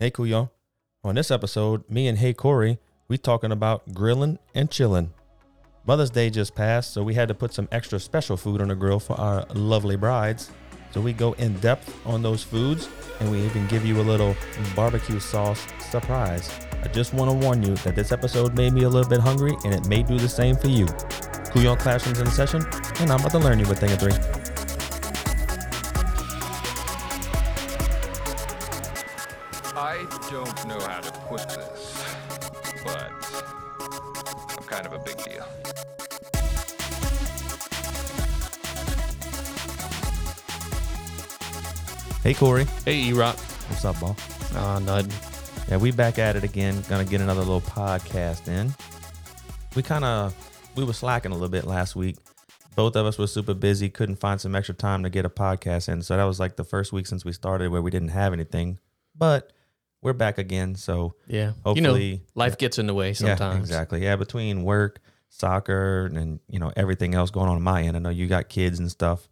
Hey, Kuyo. On this episode, me and Hey Corey, we talking about grilling and chilling. Mother's Day just passed, so we had to put some extra special food on the grill for our lovely brides. So we go in depth on those foods, and we even give you a little barbecue sauce surprise. I just want to warn you that this episode made me a little bit hungry, and it may do the same for you. Kuyon Classrooms in session, and I'm about to learn you a thing or three. Don't know how to put this, but I'm kind of a big deal. Hey, Corey. Hey, E-Rock. What's up, ball? Uh, nothing. Yeah, we back at it again. Gonna get another little podcast in. We kind of we were slacking a little bit last week. Both of us were super busy, couldn't find some extra time to get a podcast in. So that was like the first week since we started where we didn't have anything. But we're back again. So Yeah. you Hopefully- know, life gets in the way sometimes. yeah, exactly. Yeah, between work, soccer, and you know everything else going on on my end. I know you got kids and stuff.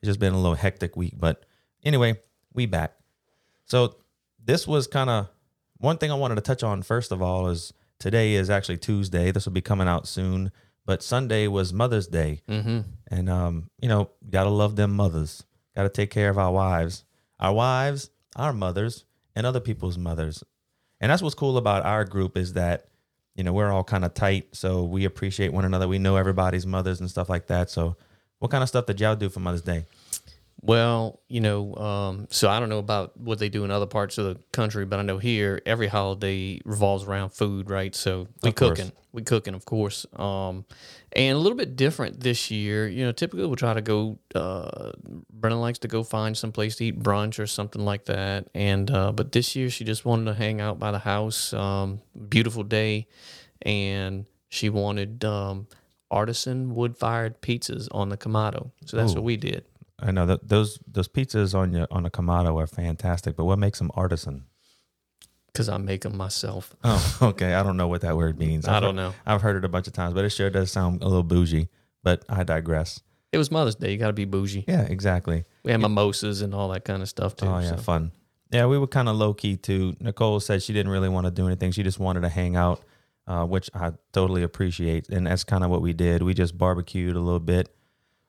It's just been a little hectic week, but anyway, we back. So this was kind of one thing I wanted to touch on first of all is today is actually Tuesday. This will be coming out soon, but Sunday was Mother's Day, Mm-hmm. and um, you know, gotta love them mothers. Gotta take care of our wives, our wives, our mothers, and other people's mothers. And that's what's cool about our group is that, you know, we're all kind of tight, so we appreciate one another. We know everybody's mothers and stuff like that. So, what kind of stuff did y'all do for Mother's Day? Well, you know, um, so I don't know about what they do in other parts of the country, but I know here every holiday revolves around food, right? So we Of course. cooking, we cooking, of course. Um, and a little bit different this year. You know, typically we'll try to go. Uh, Brenna likes to go find some place to eat brunch or something like that. And uh, but this year she just wanted to hang out by the house. Um, beautiful day, and she wanted um, artisan wood fired pizzas on the Kamado. So that's Ooh. what we did. I know that those those pizzas on your on a Kamado are fantastic, but what makes them artisan? Because I make them myself. Oh, okay. I don't know what that word means. I I've don't heard- know. I've heard it a bunch of times, but it sure does sound a little bougie. But I digress. It was Mother's Day. You got to be bougie. Yeah, exactly. We had mimosas and all that kind of stuff too. Oh yeah, so. fun. Yeah, we were kind of low key too. Nicole said she didn't really want to do anything. She just wanted to hang out, uh, which I totally appreciate, and that's kind of what we did. We just barbecued a little bit.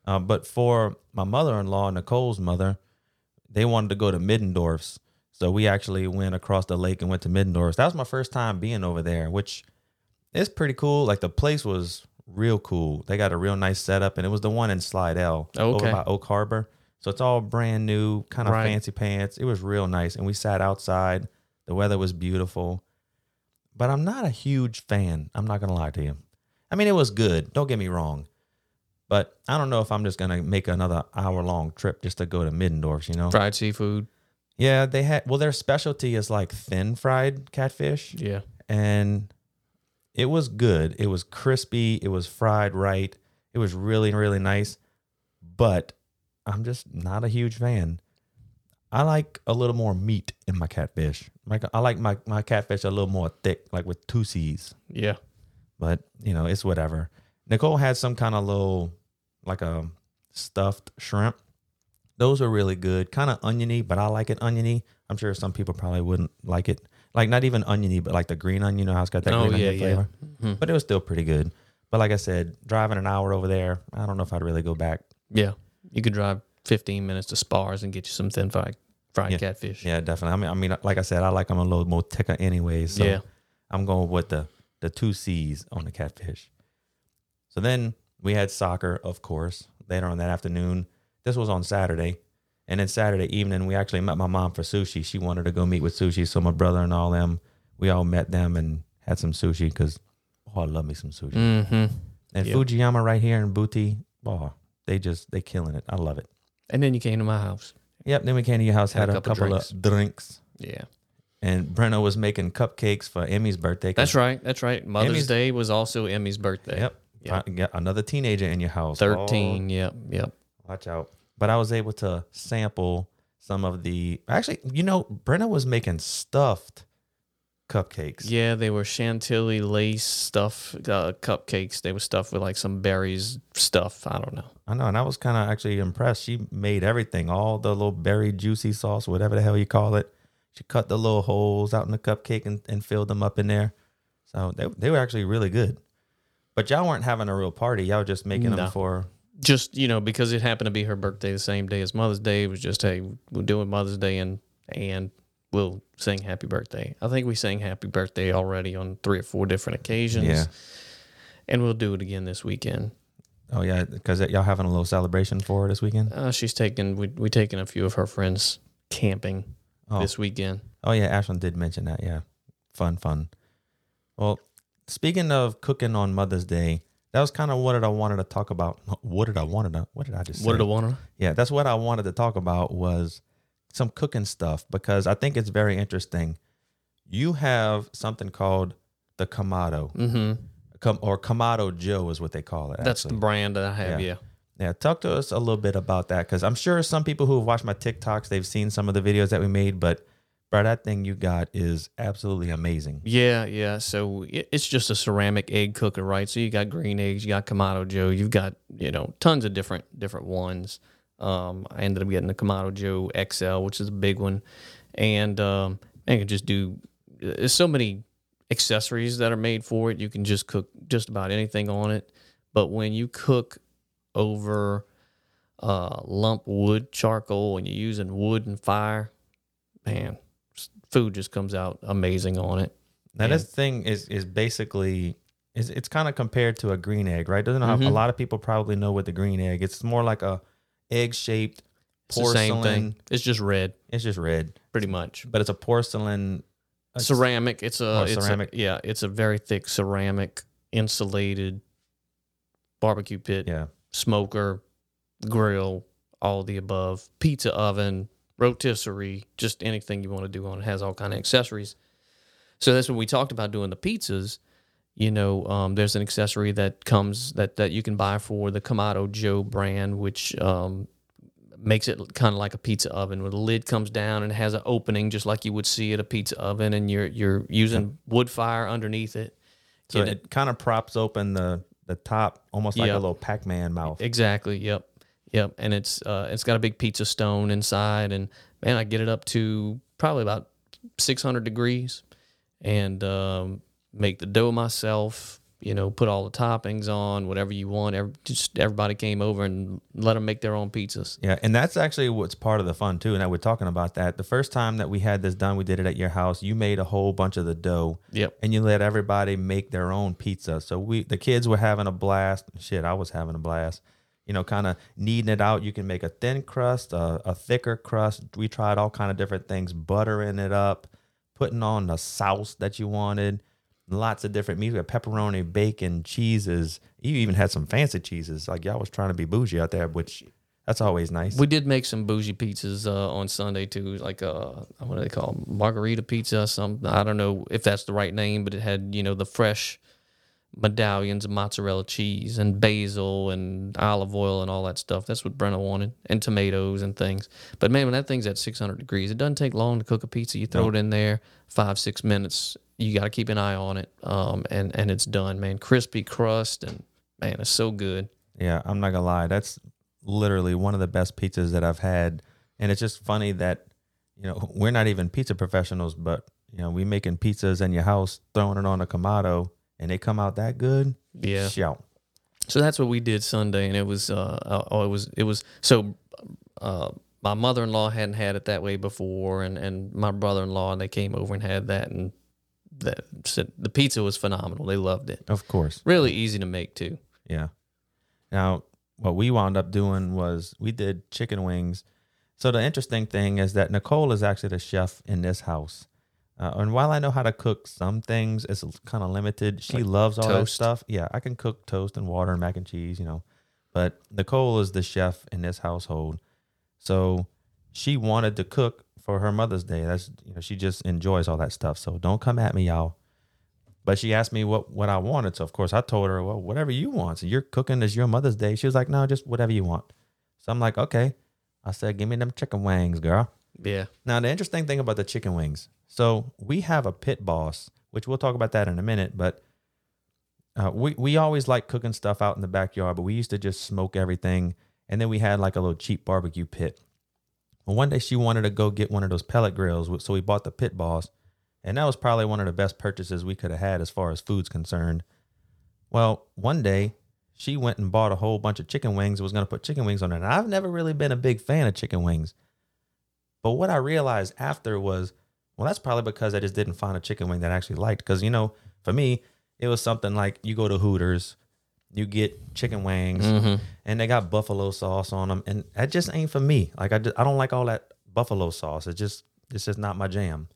Uh, but for my mother-in-law, Nicole's mother, they wanted to go to Middendorf's, so we actually went across the lake and went to Middendorf's. That was my first time being over there, which is pretty cool. Like the place was real cool. They got a real nice setup, and it was the one in Slidell over Okay. by Oak Harbor. So it's all brand new, kind of Right. fancy pants. It was real nice, and we sat outside. The weather was beautiful, but I'm not a huge fan. I'm not gonna lie to you. I mean, it was good. Don't get me wrong, but I don't know if I'm just gonna make another hour long trip just to go to Middendorf's. You know? Fried seafood. Yeah, they had. Well, their specialty is like thin fried catfish, Yeah. and it was good. It was crispy. It was fried right. It was really, really nice. But I'm just not a huge fan. I like a little more meat in my catfish. Like I like my, my catfish a little more thick, like with two C's. Yeah. But you know, it's whatever. Nicole had some kind of little, like a stuffed shrimp. Those are really good, kind of oniony, but I like it oniony. I'm sure some people probably wouldn't like it, like not even oniony, but like the green onion. You know how it's got that Oh, green yeah, onion yeah. flavor. Mhm. But it was still pretty good. But like I said, driving an hour over there, I don't know if I'd really go back. Yeah. You could drive 15 minutes to Spahr's and get you some thin fried fried Yeah. catfish. Yeah, definitely. I mean, I mean, like I said, I like them a little more thicker anyway. So Yeah. I'm going with the the two C's on the catfish. So then we had soccer, of course, later on that afternoon. This was on Saturday. And then Saturday evening, we actually met my mom for sushi. She wanted to go meet with sushi. So my brother and all them, we all met them and had some sushi because, oh, I love me some sushi. Mm-hmm. And Yep. Fujiyama right here in Boutte, oh, they just, they killing it. I love it. And then you came to my house. Yep. Then we came to your house, had, a couple, drinks. of drinks. Yeah. And Brenna was making cupcakes for Emmy's birthday. That's right. That's right. Mother's Emmy's- Day was also Emmy's birthday. Yep. Yep. Got another teenager in your house. 13. Yep. Yep. Oh, watch out. But I was able to sample some of the. Actually, you know, Brenna was making stuffed cupcakes. Yeah, they were chantilly lace stuff, uh, cupcakes. They were stuffed with like some berries stuff. I don't know. I know. And I was kind of actually impressed. She made everything, all the little berry juicy sauce, whatever the hell you call it. She cut the little holes out in the cupcake and, and filled them up in there. So they they were actually really good. But y'all weren't having a real party. Y'all were just making No. them for just you know because it happened to be her birthday the same day as Mother's Day. It was just hey, we're doing Mother's Day and and we'll sing Happy Birthday. I think we sang Happy Birthday already on three or four different occasions. Yeah. and we'll do it again this weekend. oh yeah, because y'all having a little celebration for her this weekend. Uh, she's taking we we taking a few of her friends camping Oh. this weekend. Oh yeah, Ashlyn did mention that. Yeah, fun, fun. Well, speaking of cooking on Mother's Day, that was kind of what did I wanted to talk about. What did I wanted to? What did I just say? What did I want to? Yeah, that's what I wanted to talk about was some cooking stuff because I think it's very interesting. You have something called the Kamado, Mm-hmm. Or Kamado Joe is what they call it. That's the brand that I have. Yeah. Yeah. Yeah, talk to us a little bit about that because I'm sure some people who have watched my TikToks, they've seen some of the videos that we made, but bro, that thing you got is absolutely amazing. Yeah, yeah. So it- it's just a ceramic egg cooker, right? So you got green eggs, you got Kamado Joe, you've got you know tons of different different ones. Um, I ended up getting the Kamado Joe XL, which is a big one, and um, can just do. There's so many accessories that are made for it. You can just cook just about anything on it. But when you cook over uh, lump wood charcoal and you're using wood and fire, man, food just comes out amazing on it. Now And- this thing is is basically is it's kind of compared to a green egg, right? Doesn't have, a mm-hmm. lot of people probably know what the green egg. It's more like a egg shaped It's porcelain. same thing. It's just red, It's just red, pretty much. but it's a porcelain. it's- ceramic. It's a, Oh, it's ceramic. A, yeah, it's a very thick ceramic insulated barbecue pit, Yeah, smoker, grill, all the above, pizza oven, rotisserie, just anything you want to do on it has all kind of accessories. So that's when we talked about doing the pizzas. You know, um, there's an accessory that comes that that you can buy for the Kamado Joe brand, which um, makes it kind of like a pizza oven where the lid comes down and has an opening just like you would see at a pizza oven and you're you're using wood fire underneath it. so Getting it, kind of props open the the top, almost like Yep. a little Pac Man mouth. Exactly. Yep. Yep. And it's uh it's got a big pizza stone inside and man, I get it up to probably about 600 degrees and um make the dough myself, you know, put all the toppings on, whatever you want. Every, just everybody came over and let them make their own pizzas. Yeah, and that's actually what's part of the fun too. And I we're talking about that. The first time that we had this done, we did it at your house. You made a whole bunch of the dough. Yep. and you let everybody make their own pizza. So we the kids were having a blast. Shit, I was having a blast. You know, kind of kneading it out. You can make a thin crust, a, a thicker crust. We tried all kind of different things, buttering it up, putting on the sauce that you wanted. Lots of different meats. We had pepperoni, bacon, cheeses. You even had some fancy cheeses. Like y'all was trying to be bougie out there, which that's always nice. We did make some bougie pizzas uh, on Sunday too, like uh, what do they call 'em? margarita pizza? Some I don't know if that's the right name, but it had you know the fresh medallions of mozzarella cheese and basil and olive oil and all that stuff. That's what Brenna wanted, and tomatoes and things. But man, when that thing's at 600 degrees, it doesn't take long to cook a pizza. You throw No. it in there, five six minutes. You got to keep an eye on it, um, and and it's done, man. Crispy crust and man, it's so good. Yeah, I'm not gonna lie. That's literally one of the best pizzas that I've had, and it's just funny that you know we're not even pizza professionals, but you know we making pizzas in your house, throwing it on a kamado, and they come out that good. Yeah. shout. So that's what we did Sunday, and it was uh uh, oh it was it was so uh my mother in law hadn't had it that way before, and and my brother in law and they came over and had that, and that said the pizza was phenomenal. They loved it. Of course, Really easy to make too. yeah. Now, what we wound up doing was we did chicken wings. So the interesting thing is that Nicole is actually the chef in this house. Uh, and while I know how to cook some things, it's kind of limited. She Like loves all that stuff. Yeah, I can cook toast and water and mac and cheese, you know. But Nicole is the chef in this household. So she wanted to cook for her Mother's Day. That's you know, she just enjoys all that stuff. So don't come at me, y'all. But she asked me what what I wanted. So of course I told her, well, whatever you want. So you're cooking as your Mother's Day. She was like, no, just whatever you want. So I'm like, okay. I said, give me them chicken wings, girl. Yeah. Now, the interesting thing about the chicken wings, so we have a pit boss, which we'll talk about that in a minute, but uh, we, we always like cooking stuff out in the backyard, but we used to just smoke everything. And then we had like a little cheap barbecue pit. Well, one day she wanted to go get one of those pellet grills, so we bought the Pit Boss, and that was probably one of the best purchases we could have had as far as food's concerned. Well, one day she went and bought a whole bunch of chicken wings and was going to put chicken wings on it. And I've never really been a big fan of chicken wings. But what I realized after was, well, that's probably because I just didn't find a chicken wing that I actually liked. Because, you know, for me, it was something like you go to Hooters, you get chicken wings, and they got buffalo sauce on them. And that just ain't for me. Like, I, just, I don't like all that buffalo sauce. It just, it's just not my jam.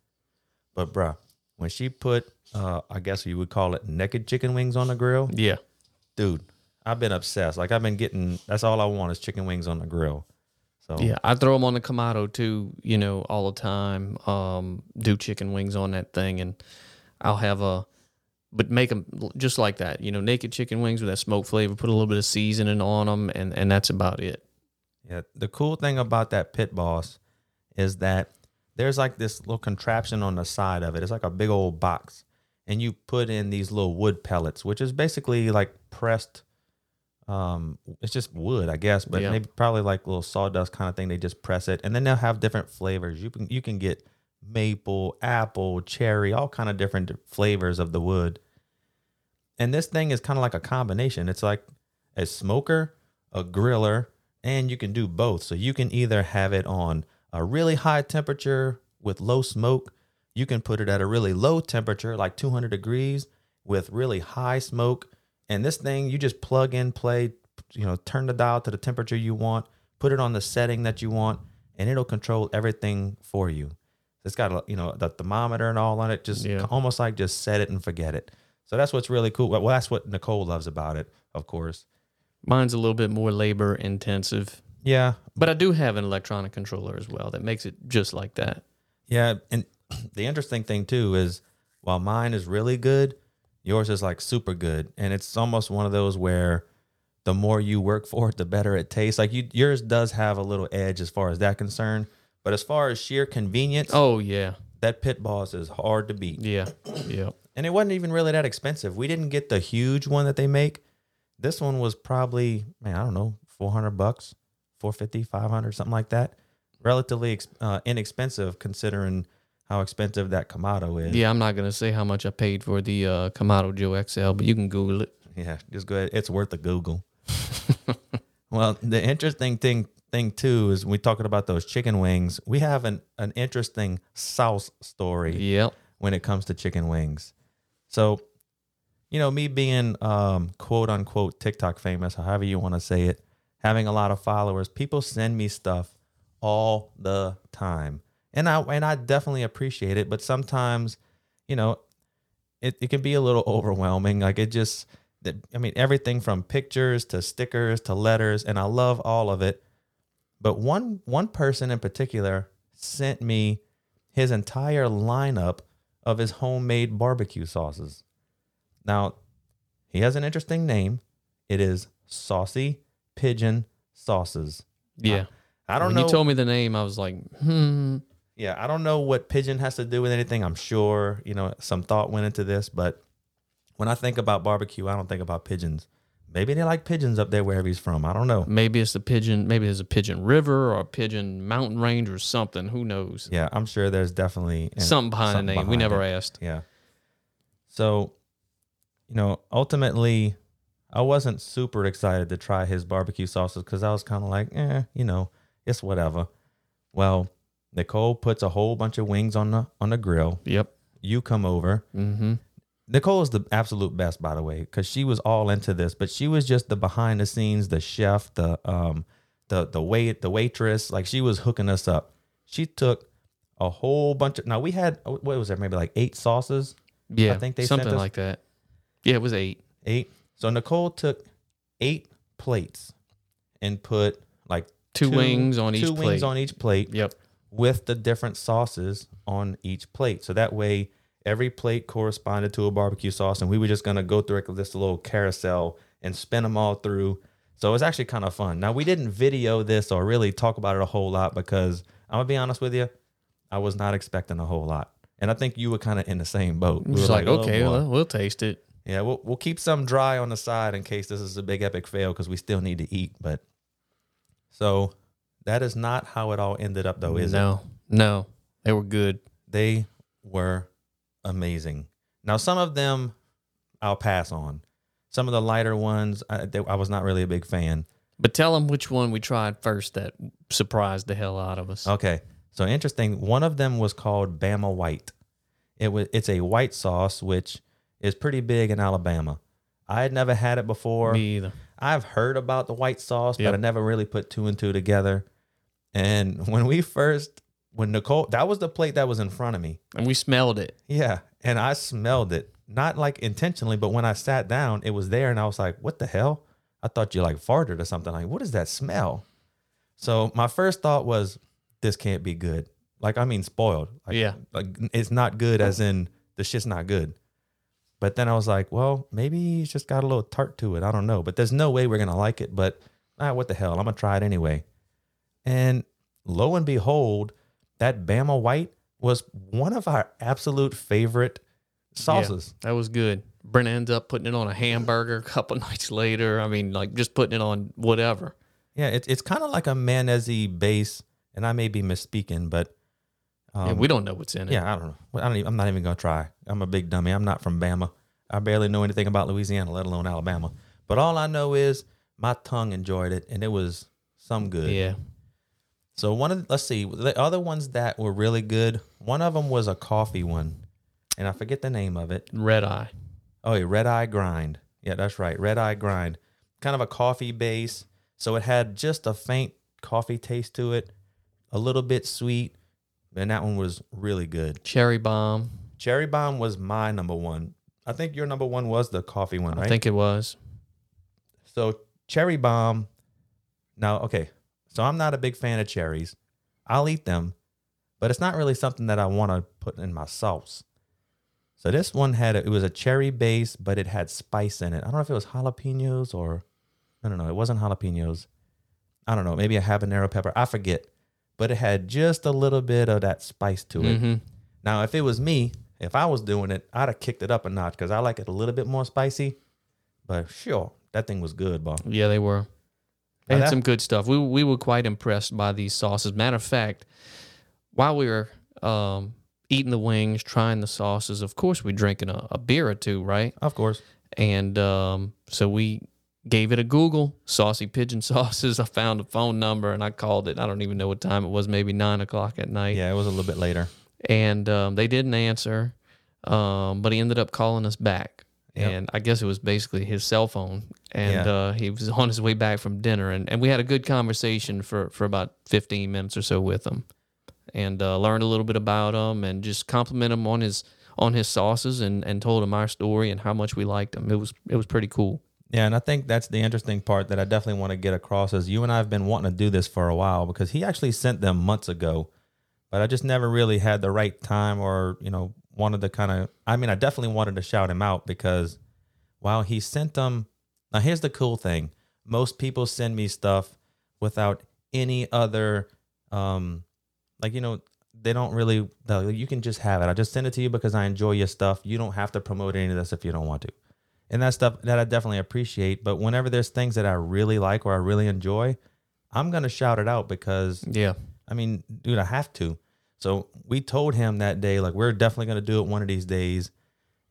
But, bruh, when she put, uh, I guess you would call it naked chicken wings on the grill, Yeah. dude, I've been obsessed. Like I've been getting. That's all I want is chicken wings on the grill. So Yeah, I throw them on the Kamado too, you know, all the time. Um, do chicken wings on that thing, and I'll have a, but make them just like that, you know, naked chicken wings with that smoke flavor. Put a little bit of seasoning on them, and and that's about it. yeah. The cool thing about that pit boss is that there's like this little contraption on the side of it. It's like a big old box, and you put in these little wood pellets, which is basically like pressed. Um, it's just wood, I guess, but Yeah. maybe probably like little sawdust kind of thing. They just press it, and then they'll have different flavors. You can you can get maple, apple, cherry, all kind of different flavors of the wood. And this thing is kind of like a combination. It's like a smoker, a griller, and you can do both. So you can either have it on a really high temperature with low smoke. You can put it at a really low temperature, like 200 degrees, with really high smoke. And this thing, you just plug in, play, you know, turn the dial to the temperature you want, put it on the setting that you want, and it'll control everything for you. It's got a, you know the thermometer and all on it. Just Yeah. almost like just set it and forget it. So that's what's really cool. Well, that's what Nicole loves about it, of course. Mine's a little bit more labor intensive, Yeah, but I do have an electronic controller as well that makes it just like that. Yeah, and the interesting thing too is while mine is really good, yours is like super good, and it's almost one of those where the more you work for it, the better it tastes. Like you, yours does have a little edge as far as that concerned, but as far as sheer convenience, Oh yeah, that pit boss is hard to beat, yeah, yeah. and it wasn't even really that expensive. We didn't get the huge one that they make. This one was probably man, I don't know, four hundred bucks, 450, 500, something like that. Relatively uh, inexpensive considering how expensive that Kamado is. Yeah, I'm not gonna say how much I paid for the uh, Kamado Joe XL, but you can Google it. Yeah, just go ahead. It's worth a Google. well, the interesting thing thing too is we talking about those chicken wings. We have an an interesting sauce story Yep. when it comes to chicken wings. So, you know, me being um, quote unquote TikTok famous, however you want to say it, having a lot of followers, people send me stuff all the time, and I and I definitely appreciate it. But sometimes, you know, it, it can be a little overwhelming. Like it just, that I mean, everything from pictures to stickers to letters, and I love all of it. But one one person in particular sent me his entire lineup of his homemade barbecue sauces. Now, he has an interesting name. It is Saucy Pigeon Sauces. Yeah. I don't when know. you told me the name, I was like, hmm. Yeah, I don't know what pigeon has to do with anything. I'm sure, you know, some thought went into this, but when I think about barbecue, I don't think about pigeons. Maybe they like pigeons up there wherever he's from. I don't know. Maybe it's a pigeon. Maybe there's a pigeon river or a pigeon mountain range or something. Who knows? Yeah, I'm sure there's definitely something behind something the name. We never it. asked. Yeah. So, you know, ultimately, I wasn't super excited to try his barbecue sauces because I was kind of like, eh, you know, it's whatever. Well, Nicole puts a whole bunch of wings on the on the grill. Yep. You come over. Mm-hmm. Nicole is the absolute best, by the way, because she was all into this, but she was just the behind the scenes, the chef, the um, the the wait, the waitress. Like she was hooking us up. She took a whole bunch of. Now we had what was there? Maybe like eight sauces. Yeah. I think they something like that. Yeah, it was eight. Eight. So Nicole took eight plates and put like Two, wings on each two plate. wings on each plate Yep. With the different sauces on each plate. So that way, every plate corresponded to a barbecue sauce, and we were just gonna go through this little carousel and spin them all through. So it was actually kind of fun. Now we didn't video this or really talk about it a whole lot because I'm gonna be honest with you, I was not expecting a whole lot, and I think you were kind of in the same boat. We Just were like, "Oh, okay, boy." well, we'll taste it. Yeah, we'll we'll keep some dry on the side in case this is a big epic fail because we still need to eat. But so That is not how it all ended up, though, is it? no, no, they were good. They were amazing. Now, some of them I'll pass on. Some of the lighter ones, I, they, I was not really a big fan. But tell them which one we tried first that surprised the hell out of us. Okay, so interesting. One of them was called Bama White. It was it's a white sauce which is pretty big in Alabama. I had never had it before. Me either. I've heard about the white sauce, Yep. but I never really put two and two together. And when we first, when Nicole, that was the plate that was in front of me. And we smelled it. Yeah. And I smelled it, not like intentionally, but when I sat down, it was there. And I was like, what the hell? I thought you like farted or something. Like, what is that smell? So my first thought was, this can't be good. Like, I mean, spoiled. Like, Yeah. Like, it's not good as in the shit's not good. But then I was like, well, maybe it's just got a little tart to it. I don't know. But there's no way we're going to like it. But ah, what the hell? I'm going to try it anyway. And lo and behold, that Bama White was one of our absolute favorite sauces. That was good. Brent ends up putting it on a hamburger a couple nights later. I mean, like just putting it on whatever. Yeah, it's it's kind of like a mayonnaise base, and I may be misspeaking, but Yeah, um, we don't know what's in it. yeah, I don't know. I don't even, I'm not even gonna try. I'm a big dummy. I'm not from Bama. I barely know anything about Louisiana, let alone Alabama. But all I know is my tongue enjoyed it, and it was some good. Yeah. So one of the, let's see the other ones that were really good. One of them was a coffee one, and I forget the name of it. Red eye. Oh, yeah, Red Eye Grind. Yeah, that's right. Red Eye Grind. Kind of a coffee base. So it had just a faint coffee taste to it, a little bit sweet. And that one was really good. Cherry bomb. Cherry Bomb was my number one. I think your number one was the coffee one, right? I think it was. So Cherry Bomb. Now, okay. So I'm not a big fan of cherries. I'll eat them, but it's not really something that I want to put in my sauce. So this one had a, it was a cherry base, but it had spice in it. I don't know if it was jalapenos or I don't know. It wasn't jalapenos. I don't know. Maybe a habanero pepper. I forget. But it had just a little bit of that spice to it. hmm Now, if it was me, if I was doing it, I'd have kicked it up a notch because I like it a little bit more spicy. But sure, that thing was good, boss. Yeah, they were. They had some good stuff. We we were quite impressed by these sauces. Matter of fact, while we were um, eating the wings, trying the sauces, of course we drinking a, a beer or two, right? Of course. And um, so we gave it a Google, saucy pigeon sauces. I found a phone number and I called it. I don't even know what time it was, maybe nine o'clock at night. Yeah, it was a little bit later. And um, they didn't answer, um, but he ended up calling us back. Yep. And I guess it was basically his cell phone. And Yeah. uh, he was on his way back from dinner. And, and we had a good conversation for, for about 15 minutes or so with him and uh, learned a little bit about him and just compliment him on his on his sauces and, and told him our story and how much we liked him. It was it was pretty cool. Yeah, and I think that's the interesting part that I definitely want to get across is you and I have been wanting to do this for a while because he actually sent them months ago, but I just never really had the right time or, you know, wanted to kind of I mean, I definitely wanted to shout him out because while he sent them now here's the cool thing. Most people send me stuff without any other um like you know they don't really you can just have it. I just send it to you because I enjoy your stuff. You don't have to promote any of this if you don't want to and that stuff that I definitely appreciate. But whenever there's things that I really like or I really enjoy, I'm gonna shout it out because Yeah. I mean, dude, I have to. So we told him that day, like we're definitely gonna do it one of these days,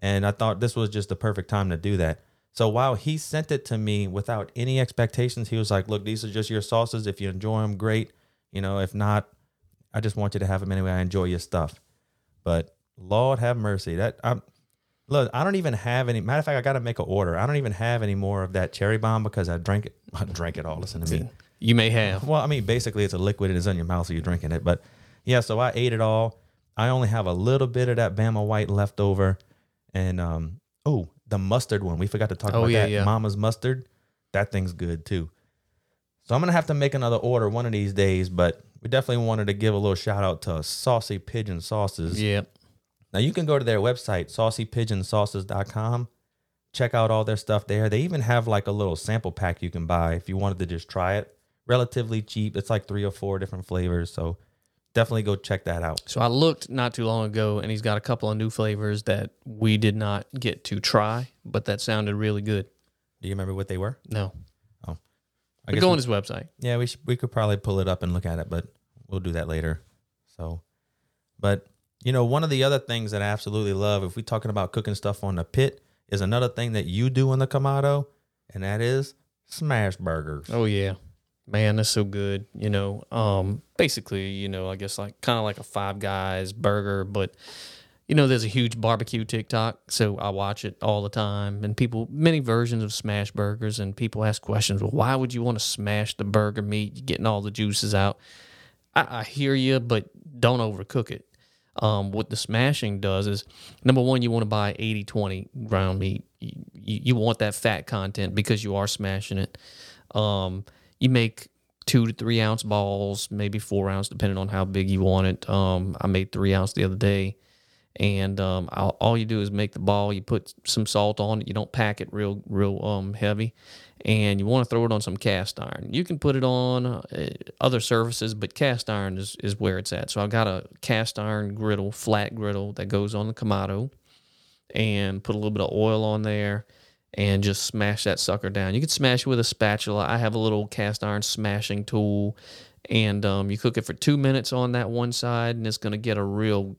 and I thought this was just the perfect time to do that. So while he sent it to me without any expectations, he was like, "Look, these are just your sauces. If you enjoy them, great. You know, if not, I just want you to have them anyway. I enjoy your stuff." But Lord have mercy, that I'm Look, I don't even have any. Matter of fact, I got to make an order. I don't even have any more of that cherry bomb because I drank it. I drank it all. Listen to me. You may have. Well, I mean, basically, it's a liquid and it's in your mouth, so you're drinking it. But yeah, so I ate it all. I only have a little bit of that Bama White left over, and um, oh, the mustard one. We forgot to talk Oh, about yeah, that. yeah. Mama's mustard. That thing's good too. So I'm gonna have to make another order one of these days. But we definitely wanted to give a little shout out to Saucy Pigeon Sauces. Yeah. Now you can go to their website, saucypigeonsauces.com. Check out all their stuff there. They even have like a little sample pack you can buy if you wanted to just try it. Relatively cheap. It's like three or four different flavors. So definitely go check that out. So I looked not too long ago, and he's got a couple of new flavors that we did not get to try, but that sounded really good. Do you remember what they were? No, Oh, I But go we- on his website. Yeah, we should, we could probably pull it up and look at it, but we'll do that later. So, but you know, one of the other things that I absolutely love, if we're talking about cooking stuff on the pit, is another thing that you do in the Kamado, and that is smash burgers. Oh yeah, man, that's so good. You know, um, basically, you know, I guess like kind of like a Five Guys burger, but you know, there's a huge barbecue TikTok, so I watch it all the time, and people many versions of smash burgers, and people ask questions. Well, why would you want to smash the burger meat? You're getting all the juices out. I, I hear you, but don't overcook it. Um, what the smashing does is number one, you want to buy 80 20 ground meat. You, you, want that fat content because you are smashing it. Um, you make two to three ounce balls, maybe four ounce, depending on how big you want it. Um, I made three ounce the other day. And um, all, you do is make the ball. You put some salt on it. You don't pack it real, real um, heavy, and you want to throw it on some cast iron. You can put it on uh, other surfaces, but cast iron is, is where it's at. So I've got a cast iron griddle, flat griddle that goes on the Kamado, and put a little bit of oil on there, and just smash that sucker down. You can smash it with a spatula. I have a little cast iron smashing tool, and um, you cook it for two minutes on that one side, and it's going to get a real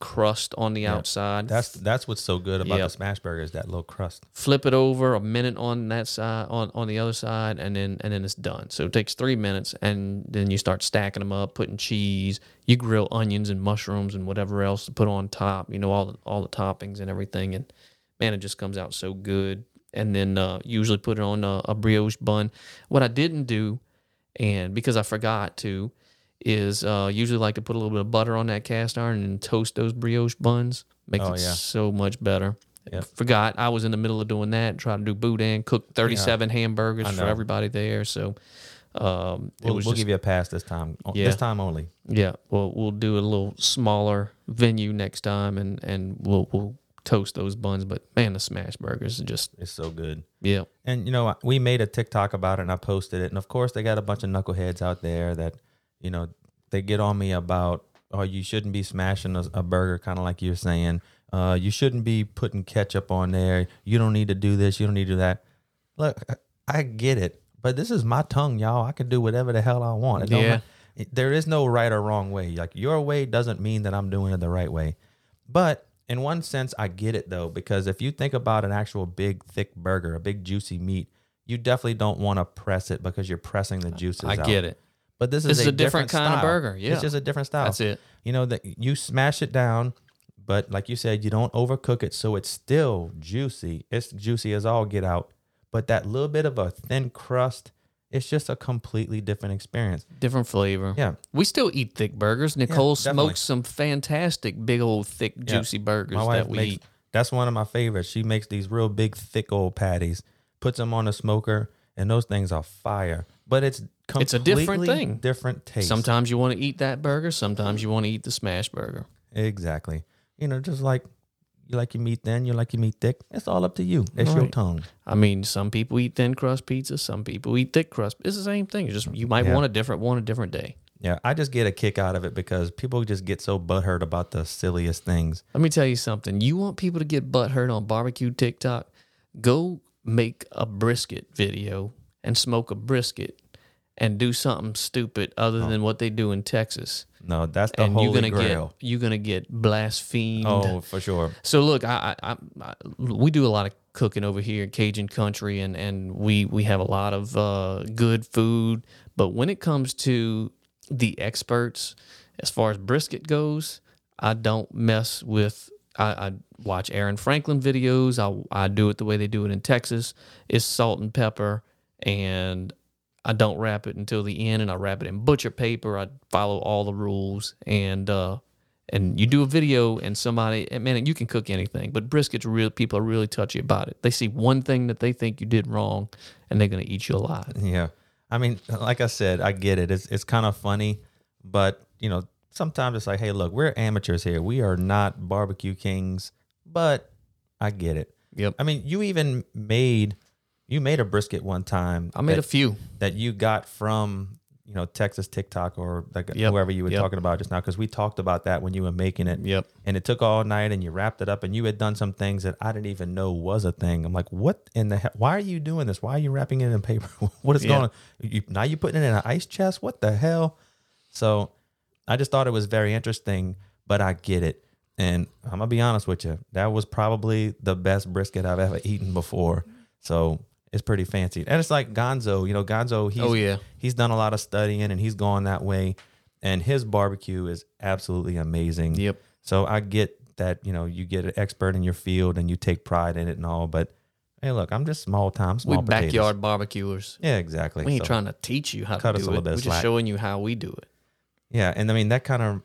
crust on the outside. That's that's what's so good about the smash burger is that little crust. flip it over a minute on that side on, on the other side and then and then it's done so it takes three minutes and then you start stacking them up putting cheese you grill onions and mushrooms and whatever else to put on top you know all the, all the toppings and everything and man it just comes out so good and then uh, usually put it on a, a brioche bun what i didn't do and because i forgot to is uh, usually like to put a little bit of butter on that cast iron and toast those brioche buns makes Oh, it yeah. so much better Yep. forgot I was in the middle of doing that, trying to do boudin, cook 37 hamburgers for everybody there. So um, We'll, we'll just, give you a pass this time. Yeah. This time only. yeah. Well, we'll do a little smaller venue next time, and and we'll we'll toast those buns. But man, the smash burgers are just It's so good. yeah. And you know, we made a TikTok about it and I posted it. And of course, they got a bunch of knuckleheads out there that, you know, they get on me about, oh, you shouldn't be smashing a, a burger, kind of like you're saying. Uh, you shouldn't be putting ketchup on there. You don't need to do this. You don't need to do that. Look, I get it, but this is my tongue, y'all. I can do whatever the hell I want. Yeah. there is no right or wrong way. Like your way doesn't mean that I'm doing it the right way. But in one sense, I get it though, because if you think about an actual big, thick burger, a big, juicy meat, you definitely don't want to press it because you're pressing the juices. I out. get it. But this is, This is a, a different kind of burger, yeah. it's just a different style. That's it. You know that you smash it down, but like you said, you don't overcook it, so it's still juicy. It's juicy as all get out, but that little bit of a thin crust, it's just a completely different experience. Different flavor. Yeah. We still eat thick burgers. Nicole definitely. smokes some fantastic, big old, thick, juicy burgers My wife that we makes eat. that's one of my favorites. She makes these real big, thick old patties, puts them on a smoker, and those things are fire. But it's completely It's a different thing. different taste. Sometimes you want to eat that burger. Sometimes you want to eat the smash burger. exactly. You know, just like you like your meat thin, you like your meat thick. It's all up to you. It's your tongue. I mean, some people eat thin crust pizza. Some people eat thick crust. It's the same thing. It's just you might Yeah. want a different one a different day. Yeah, I just get a kick out of it because people just get so butthurt about the silliest things. Let me tell you something. You want people to get butthurt on barbecue TikTok? Go make a brisket video and smoke a brisket and do something stupid other than what they do in Texas. No, that's the and holy you're gonna grail. get you're gonna get blasphemed. oh, for sure. So look, I, I, I, I we do a lot of cooking over here in Cajun country, and and we we have a lot of uh, good food. But when it comes to the experts, as far as brisket goes, I don't mess with. I, I watch Aaron Franklin videos. I I do it the way they do it in Texas. It's salt and pepper, and I don't wrap it until the end, and I wrap it in butcher paper. I follow all the rules, and uh, and you do a video, and somebody, and man, you can cook anything, but briskets, real people are really touchy about it. They see one thing that they think you did wrong, and they're gonna eat you alive. Yeah. I mean, like I said, I get it. It's it's kind of funny, but you know, sometimes it's like, hey, look, we're amateurs here. We are not barbecue kings, but I get it. Yep. I mean, you even made you made a brisket one time. I made that, a few. that you got from you know Texas TikTok or like Yep, whoever you were yep. talking about just now because we talked about that when you were making it. Yep. And it took all night, and you wrapped it up, and you had done some things that I didn't even know was a thing. I'm like, what in the hell? Why are you doing this? Why are you wrapping it in paper? what is Yeah. going on? You, now you're putting it in an ice chest? What the hell? So I just thought it was very interesting, but I get it. And I'm gonna be honest with you, that was probably the best brisket I've ever eaten before. So it's pretty fancy. And it's like Gonzo, you know, Gonzo, he's Oh, yeah. he's done a lot of studying and he's gone that way. And his barbecue is absolutely amazing. Yep. So I get that, you know, you get an expert in your field and you take pride in it and all, but hey, look, I'm just small time, small We potatoes. backyard barbecuers. Yeah, exactly. We ain't So- trying to teach you how to do it. We're just slack. showing you how we do it. Yeah, and I mean that kind of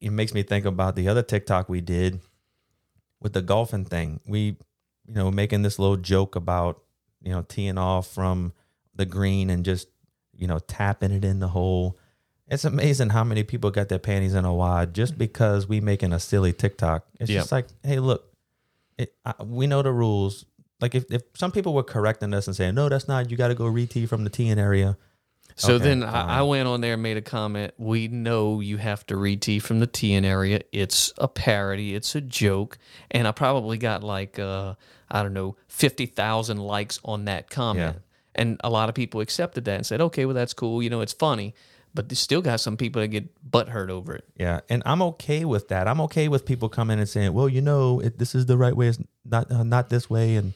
it makes me think about the other TikTok we did with the golfing thing. We, you know, making this little joke about you know teeing off from the green and just you know tapping it in the hole. It's amazing how many people got their panties in a wad just because we making a silly TikTok. It's Yep. just like, hey, look, it, I, we know the rules. Like if, if some people were correcting us and saying, no, that's not. You got to go re-tee from the teeing area. So Okay, then. I, I went on there and made a comment. We know you have to read tea from the teeing area. It's a parody. It's a joke. And I probably got like, uh, I don't know, 50,000 likes on that comment. And a lot of people accepted that and said, okay, well, that's cool. You know, it's funny. But there's still got some people that get butthurt over it. Yeah, and I'm okay with that. I'm okay with people coming and saying, "Well, you know, it, this is the right way. It's not uh, not this way." And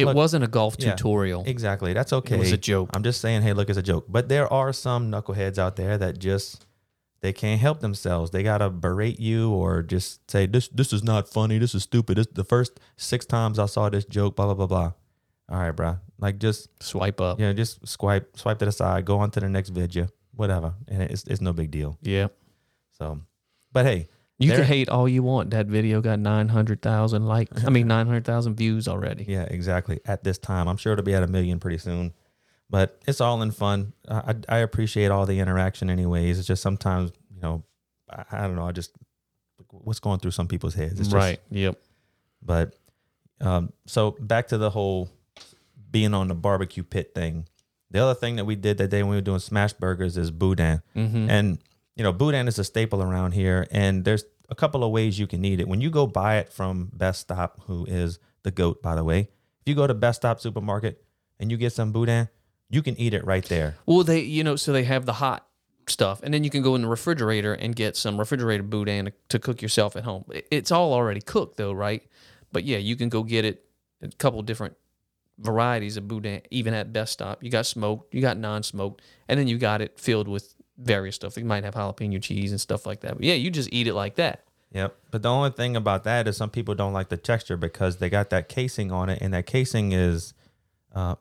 It Look, wasn't a golf yeah, tutorial. exactly, that's okay. It was a joke. I'm just saying, hey, look, it's a joke. But there are some knuckleheads out there that just they can't help themselves. They gotta berate you or just say this this is not funny. This is stupid. This the first six times I saw this joke. Blah blah blah blah. All right, bro. Like just Swipe up. you know, just swipe swipe to the side. Go on to the next video. Whatever, and it's it's no big deal. Yeah. So, but hey, You can hate all you want. That video got 900,000 likes. I mean, 900,000 views already. Yeah, exactly. At this time, I'm sure it'll be at a million pretty soon. But it's all in fun. I, I appreciate all the interaction, anyways. It's just sometimes, you know, I, I don't know. I just what's going through some people's heads. It's just, right. Yep. But um, so back to the whole being on the barbecue pit thing. The other thing that we did that day when we were doing smash burgers is boudin. Mm-hmm. And you know, boudin is a staple around here, and there's a couple of ways you can eat it. When you go buy it from Best Stop, who is the goat, by the way, if you go to Best Stop supermarket and you get some boudin, you can eat it right there. Well, they, you know, so they have the hot stuff, and then you can go in the refrigerator and get some refrigerated boudin to, to cook yourself at home. It's all already cooked, though, right? But yeah, you can go get it. A couple different varieties of boudin, even at Best Stop. You got smoked, you got non-smoked, and then you got it filled with various stuff. You might have jalapeno cheese and stuff like that. But yeah, you just eat it like that. Yep. But the only thing about that is some people don't like the texture because they got that casing on it, and that casing is, uh,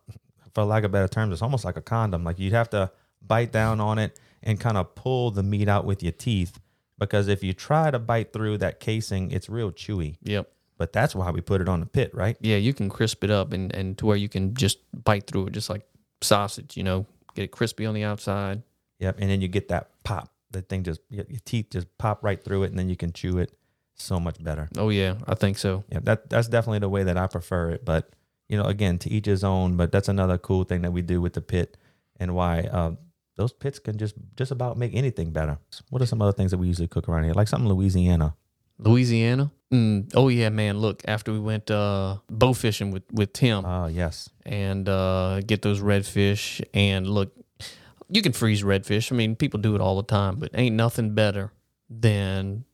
for lack of better terms, it's almost like a condom. Like you'd have to bite down on it and kind of pull the meat out with your teeth because if you try to bite through that casing, it's real chewy. Yep. But that's why we put it on the pit, right? Yeah, you can crisp it up and, and to where you can just bite through it, just like sausage. You know, get it crispy on the outside. Yep. And then you get that pop. The thing just your, your teeth just pop right through it, and then you can chew it so much better. Oh yeah, I think so. Yeah, that that's definitely the way that I prefer it. But you know, again, to each his own. But that's another cool thing that we do with the pit, and why uh, those pits can just just about make anything better. What are some other things that we usually cook around here? Like something Louisiana. Louisiana. Mm, oh yeah, man. Look, after we went uh, bow fishing with with Tim Oh yes, and uh, get those redfish, and look, you can freeze redfish. I mean, people do it all the time, but ain't nothing better than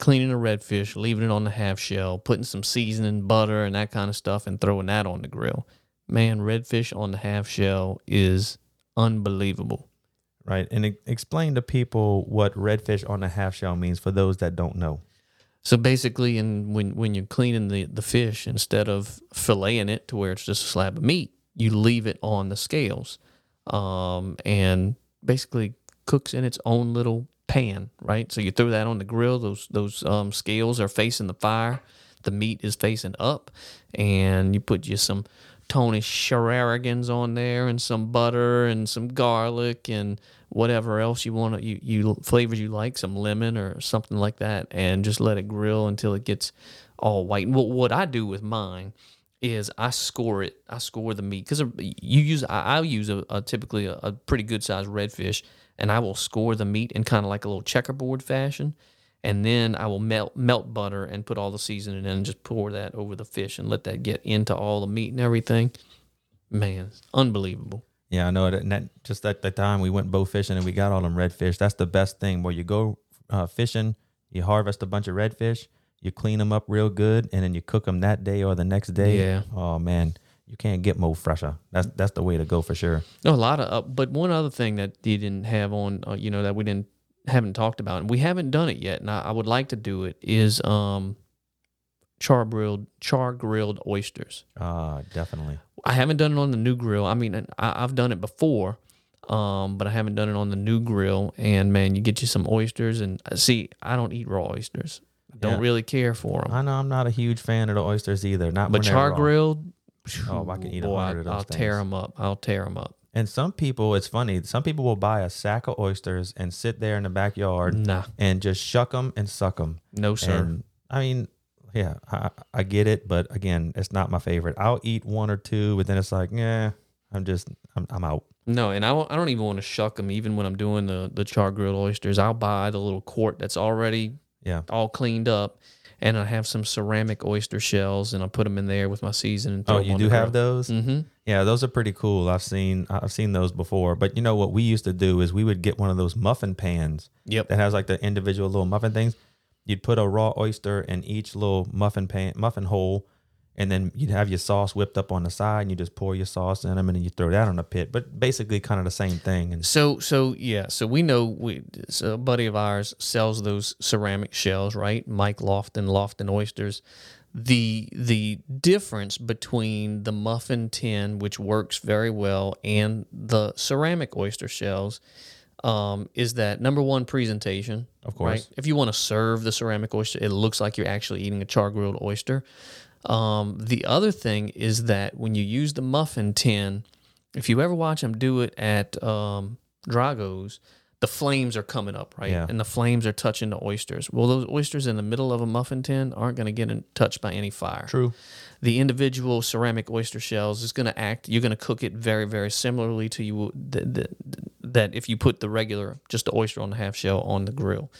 cleaning a redfish, leaving it on the half shell, putting some seasoning, butter, and that kind of stuff, and throwing that on the grill. Man, redfish on the half shell is unbelievable. right. And e- explain to people what redfish on the half shell means for those that don't know. So basically, in when when you're cleaning the the fish, instead of filleting it to where it's just a slab of meat, you leave it on the scales, um, and basically cooks in its own little pan, right? So you throw that on the grill. Those those um, scales are facing the fire. The meat is facing up, and you put just some Tony Chachere's on there, and some butter, and some garlic, and whatever else you want to you, you flavors you like, some lemon or something like that, and just let it grill until it gets all white. What what I do with mine is I score it. I score the meat because you use. I, I'll use a, a typically a, a pretty good sized redfish, and I will score the meat in kind of like a little checkerboard fashion, and then I will melt melt butter and put all the seasoning in and just pour that over the fish and let that get into all the meat and everything. Man, it's unbelievable. Yeah, I know that. And that just at the time we went bow fishing and we got all them redfish. That's the best thing. Where you go uh, fishing, you harvest a bunch of redfish, you clean them up real good, and then you cook them that day or the next day. Yeah. Oh man, you can't get more fresher. That's that's the way to go for sure. No, a lot of, uh, but one other thing that you didn't have on, uh, you know, that we didn't haven't talked about, and we haven't done it yet, and I, I would like to do it is um, char grilled char grilled oysters. Ah, definitely. I haven't done it on the new grill. I mean, I, I've done it before, um, but I haven't done it on the new grill. And man, you get you some oysters, and uh, see, I don't eat raw oysters. I don't Yeah. really care for them. I know I'm not a huge fan of the oysters either. Not But char grilled, Oh, I can eat a boy, hundred of those I'll tear them up. I'll tear them up. And some people, it's funny. Some people will buy a sack of oysters and sit there in the backyard Nah, and just shuck them and suck them. no sir. And I mean, yeah, I, I get it, but again, it's not my favorite. I'll eat one or two, but then it's like, yeah, I'm just, I'm, I'm out. No, and I, won't- I don't even want to shuck them. Even when I'm doing the the char grilled oysters, I'll buy the little quart that's already Yeah. all cleaned up, and I have some ceramic oyster shells, and I put them in there with my seasoning. Oh, you do have those? Mm-hmm. Yeah, those are pretty cool. I've seen, I've seen those before. But you know what we used to do is we would get one of those muffin pans Yep. that has like the individual little muffin things. You'd put a raw oyster in each little muffin pan, muffin hole, and then you'd have your sauce whipped up on the side, and you just pour your sauce in them, and then you throw that on the pit. But basically, kind of the same thing. And So so yeah, so we know we so a buddy of ours sells those ceramic shells, right? Mike Lofton, Lofton Oysters. The the difference between the muffin tin, which works very well, and the ceramic oyster shells, um, is that number one presentation. Of course. right? If you want to serve the ceramic oyster, it looks like you're actually eating a char grilled oyster. Um, the other thing is that when you use the muffin tin, if you ever watch them do it at um, Drago's, the flames are coming up, right? Yeah. And the flames are touching the oysters. Well, those oysters in the middle of a muffin tin aren't going to get in, touched by any fire. true. The individual ceramic oyster shells is going to act. You're going to cook it very, very similarly to you that if you put the regular, just the oyster on the half shell on the grill.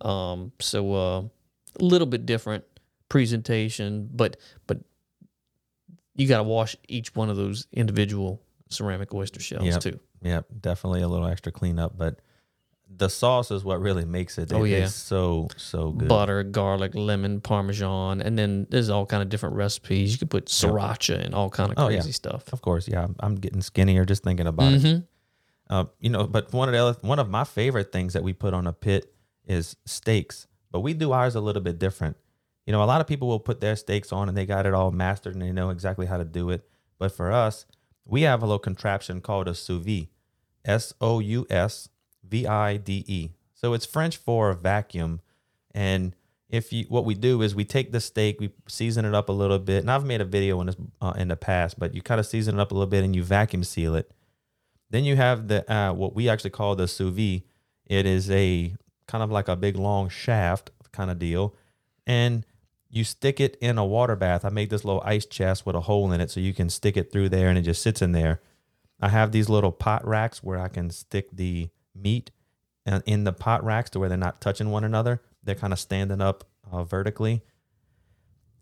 Um, so uh, a little bit different presentation, but but you got to wash each one of those individual ceramic oyster shells Yep. too. Yeah, definitely a little extra cleanup, but the sauce is what really makes it. Oh, It yeah. is so so good. Butter, garlic, lemon, parmesan, and then there's all kind of different recipes. You could put sriracha and all kind of Oh, yeah. crazy stuff. Of course, yeah. I'm, I'm getting skinnier just thinking about it. Mhm. Uh, you know, but one of the other, one of my favorite things that we put on a pit is steaks, but we do ours a little bit different. You know, a lot of people will put their steaks on and they got it all mastered and they know exactly how to do it. But for us, we have a little contraption called a sous vide, S O U S V I D E. So it's French for vacuum. And if you, what we do is we take the steak, we season it up a little bit, and I've made a video on this uh, in the past, but you kind of season it up a little bit and you vacuum seal it. Then you have the uh, what we actually call the sous vide. It is a kind of like a big long shaft kind of deal, and you stick it in a water bath. I made this little ice chest with a hole in it, so you can stick it through there, and it just sits in there. I have these little pot racks where I can stick the meat uh, in the pot racks to where they're not touching one another. They're kind of standing up uh, vertically,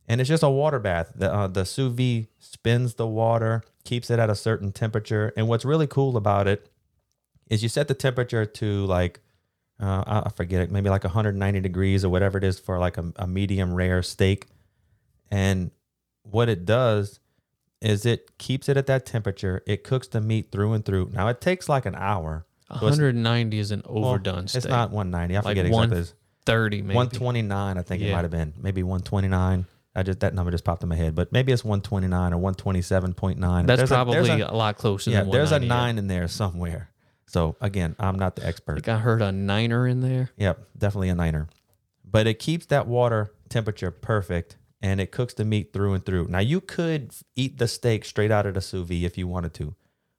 and it's just a water bath. The uh, the sous vide spins the water, keeps it at a certain temperature, and what's really cool about it is you set the temperature to like uh, I forget it, maybe like 190 degrees or whatever it is for like a, a medium rare steak, and what it does is it keeps it at that temperature. It cooks the meat through and through. Now it takes like an hour. So 190 is an well, overdone steak. It's not 190. I Like forget exactly. 30 maybe. 129, I think it might have been. Maybe 129. I just that number just popped in my head, but maybe it's 129 or 127.9. That's There's probably there's a, a, lot closer. yeah. There's a 190, yeah. nine in there somewhere. So again, I'm not the expert. Like I heard a niner in there. Yep, definitely a niner. But it keeps that water temperature perfect and it cooks the meat through and through. Now you could eat the steak straight out of the sous vide if you wanted to.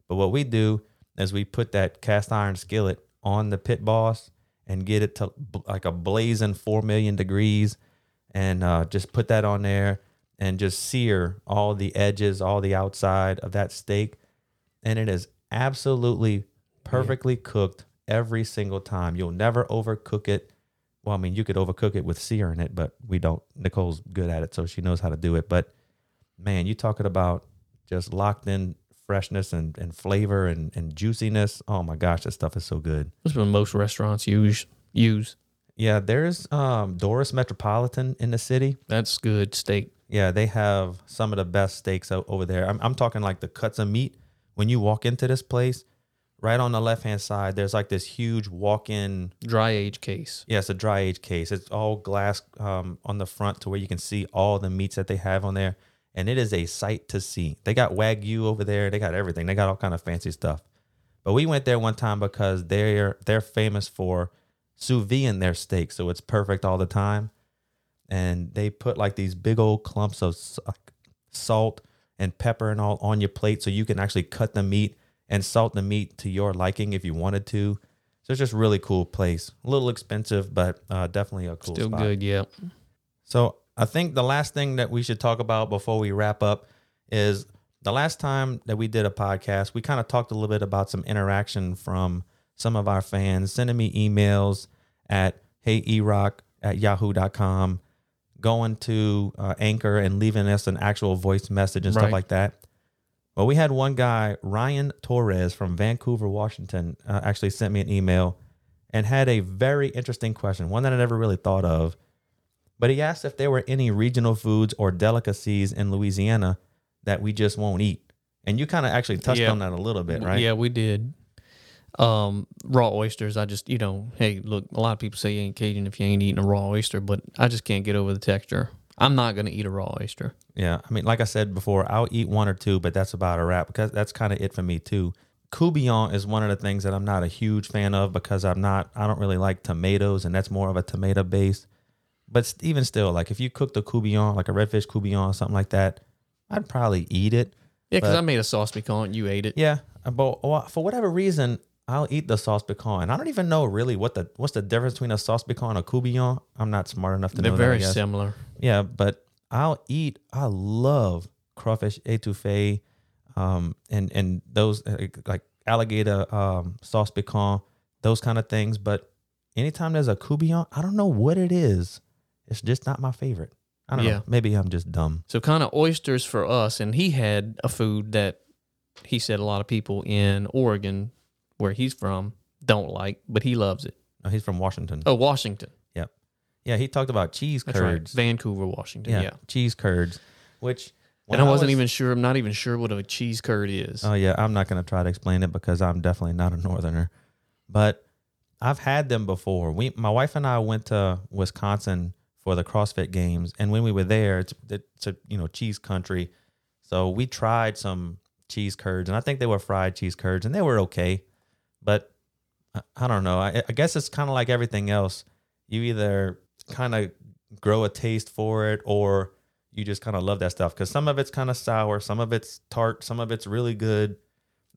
But what we do is we put that cast iron skillet on the pit boss and get it to like a blazing 4 million degrees and uh, just put that on there and just sear all the edges, all the outside of that steak. And it is absolutely perfectly cooked every single time. You'll never overcook it. Well, I mean, you could overcook it with sear in it, but we don't. Nicole's good at it, so she knows how to do it. But man, you talking about just locked in freshness and, and flavor and, and juiciness. Oh my gosh, that stuff is so good. That's what most restaurants use. Use Yeah, there's um, Doris Metropolitan in the city. that's good steak. Yeah, they have some of the best steaks out over there. I'm, I'm talking like the cuts of meat. When you walk into this place, right on the left hand side, there's like this huge walk in. Dry age case. Yeah, it's a dry age case. It's all glass um, on the front to where you can see all the meats that they have on there. And it is a sight to see. They got Wagyu over there. They got everything. They got all kind of fancy stuff. But we went there one time because they're they're famous for sous vide in their steak, so it's perfect all the time. And they put like these big old clumps of salt and pepper and all on your plate, so you can actually cut the meat and salt the meat to your liking if you wanted to. So it's just a really cool place. A little expensive, but uh, definitely a cool Still spot. good. Yeah. So I think the last thing that we should talk about before we wrap up is the last time that we did a podcast, we kind of talked a little bit about some interaction from some of our fans sending me emails at heyerock at yahoo.com, going to uh, Anchor and leaving us an actual voice message and stuff like that. Well, we had one guy, Ryan Torres from Vancouver, Washington, uh, actually sent me an email and had a very interesting question, one that I never really thought of. But he asked if there were any regional foods or delicacies in Louisiana that we just won't eat. And you kind of actually touched Yeah. on that a little bit, right? Yeah, we did. Um, raw oysters. I just, you know, hey, look, a lot of people say you ain't Cajun if you ain't eating a raw oyster, but I just can't get over the texture. I'm not gonna eat a raw oyster. Yeah. I mean, like I said before, I'll eat one or two, but that's about a wrap because that's kind of it for me too. Coubillon is one of the things that I'm not a huge fan of because I'm not, I don't really like tomatoes and that's more of a tomato base. But even still, like if you cook the coubillon, like a redfish coubillon, something like that, I'd probably eat it. Yeah, because I made a sauce piquant. You ate it. Yeah, but for whatever reason, I'll eat the sauce. And I don't even know really what the what's the difference between a sauce piquant and a coubillon. I'm not smart enough to know. They're know that. I very guess. similar. Yeah, but I'll eat. I love crawfish etouffee, um, and and those uh, like alligator um, sauce piquant, those kind of things. But anytime there's a coubillon, I don't know what it is. It's just not my favorite. I don't Yeah. know. Maybe I'm just dumb. So kind of oysters for us, and he had a food that he said a lot of people in Oregon, where he's from, don't like, but he loves it. Oh, he's from Washington. Oh, Washington. Yep. Yeah, he talked about cheese That's right. curds. Vancouver, Washington. yeah, Yeah. cheese curds, which and I wasn't was- even sure. I'm not even sure what a cheese curd is. Oh yeah, I'm not gonna try to explain it because I'm definitely not a northerner, but I've had them before. We, my wife and I went to Wisconsin for the CrossFit Games, and when we were there, it's it's a you know cheese country, so we tried some cheese curds, and I think they were fried cheese curds, and they were okay, but I, I don't know. I, I guess it's kind of like everything else. You either kind of grow a taste for it, or you just kind of love that stuff because some of it's kind of sour, some of it's tart, some of it's really good.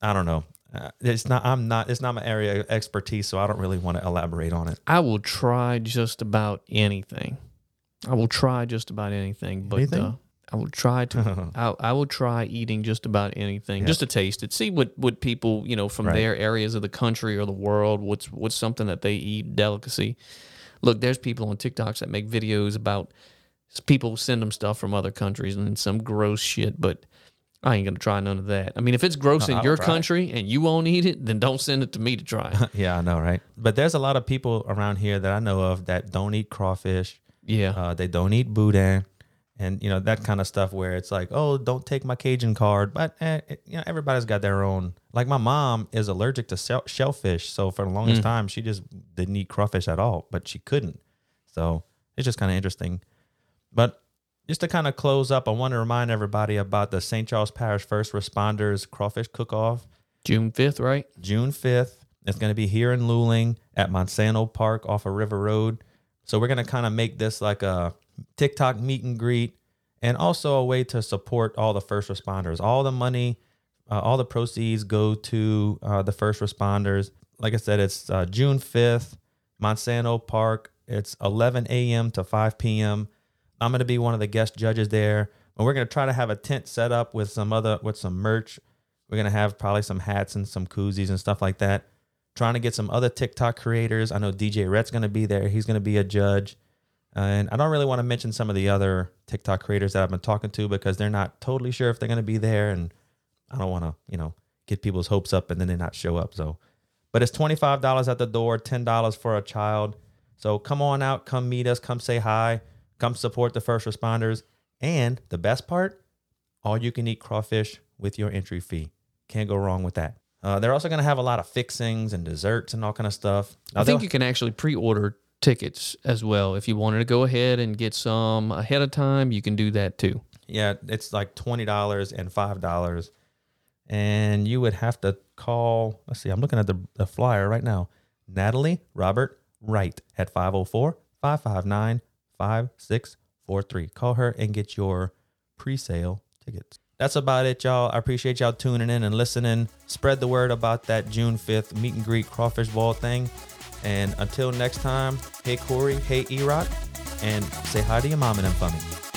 I don't know. Uh, it's not. I'm not. It's not my area of expertise, so I don't really want to elaborate on it. I will try just about anything. I will try just about anything, but Anything? Uh, I will try to. I, I will try eating just about anything, just to taste it, see what what people you know from Right. their areas of the country or the world. What's what's something that they eat delicacy. Look, there's people on TikToks that make videos about people send them stuff from other countries and some gross shit, but. I ain't gonna try none of that. I mean, if it's gross No, in I'll your try it. country and you won't eat it, then don't send it to me to try. yeah, I know, right? But there's a lot of people around here that I know of that don't eat crawfish. yeah, Uh, they don't eat boudin, and you know that kind of stuff. Where it's like, oh, don't take my Cajun card. But eh, it- you know, everybody's got their own. Like my mom is allergic to shell- shellfish, so for the longest time she just didn't eat crawfish at all. But she couldn't, so it's just kind of interesting. But just to kind of close up, I want to remind everybody about the St. Charles Parish First Responders Crawfish Cook-Off. June fifth, right? June 5th. It's going to be here in Luling at Monsanto Park off of River Road. So we're going to kind of make this like a TikTok meet and greet and also a way to support all the first responders. All the money, uh, all the proceeds go to uh, the first responders. Like I said, it's uh, June 5th, Monsanto Park. It's 11 a.m. to 5 p.m. I'm going to be one of the guest judges there. and we're gonna try to have a tent set up with some other with some merch. We're gonna have probably some hats and some koozies and stuff like that. Trying to get some other TikTok creators. I know DJ Rhett's gonna be there. He's gonna be a judge. And I don't really want to mention some of the other TikTok creators that I've been talking to because they're not totally sure if they're going to be there. And I don't want to, you know, get people's hopes up and then they not show up. So, but it's $25 at the door, $10 for a child. So come on out, come meet us, come say hi, come support the first responders. And the best part, all you can eat crawfish with your entry fee. Can't go wrong with that. Uh, they're also going to have a lot of fixings and desserts and all kind of stuff. Now, I think you can actually pre-order tickets as well. If you wanted to go ahead and get some ahead of time, you can do that too. Yeah, it's like twenty dollars and five dollars, and you would have to call. Let's see, I'm looking at the, the flyer right now. Natalie Robert Wright at 504-559-5643. Call her and get your pre-sale tickets. That's about it, y'all. I appreciate y'all tuning in and listening. Spread the word about that June 5th meet and greet crawfish ball thing. And until next time, hey Corey, hey E Rock, and say hi to your mom and them for me.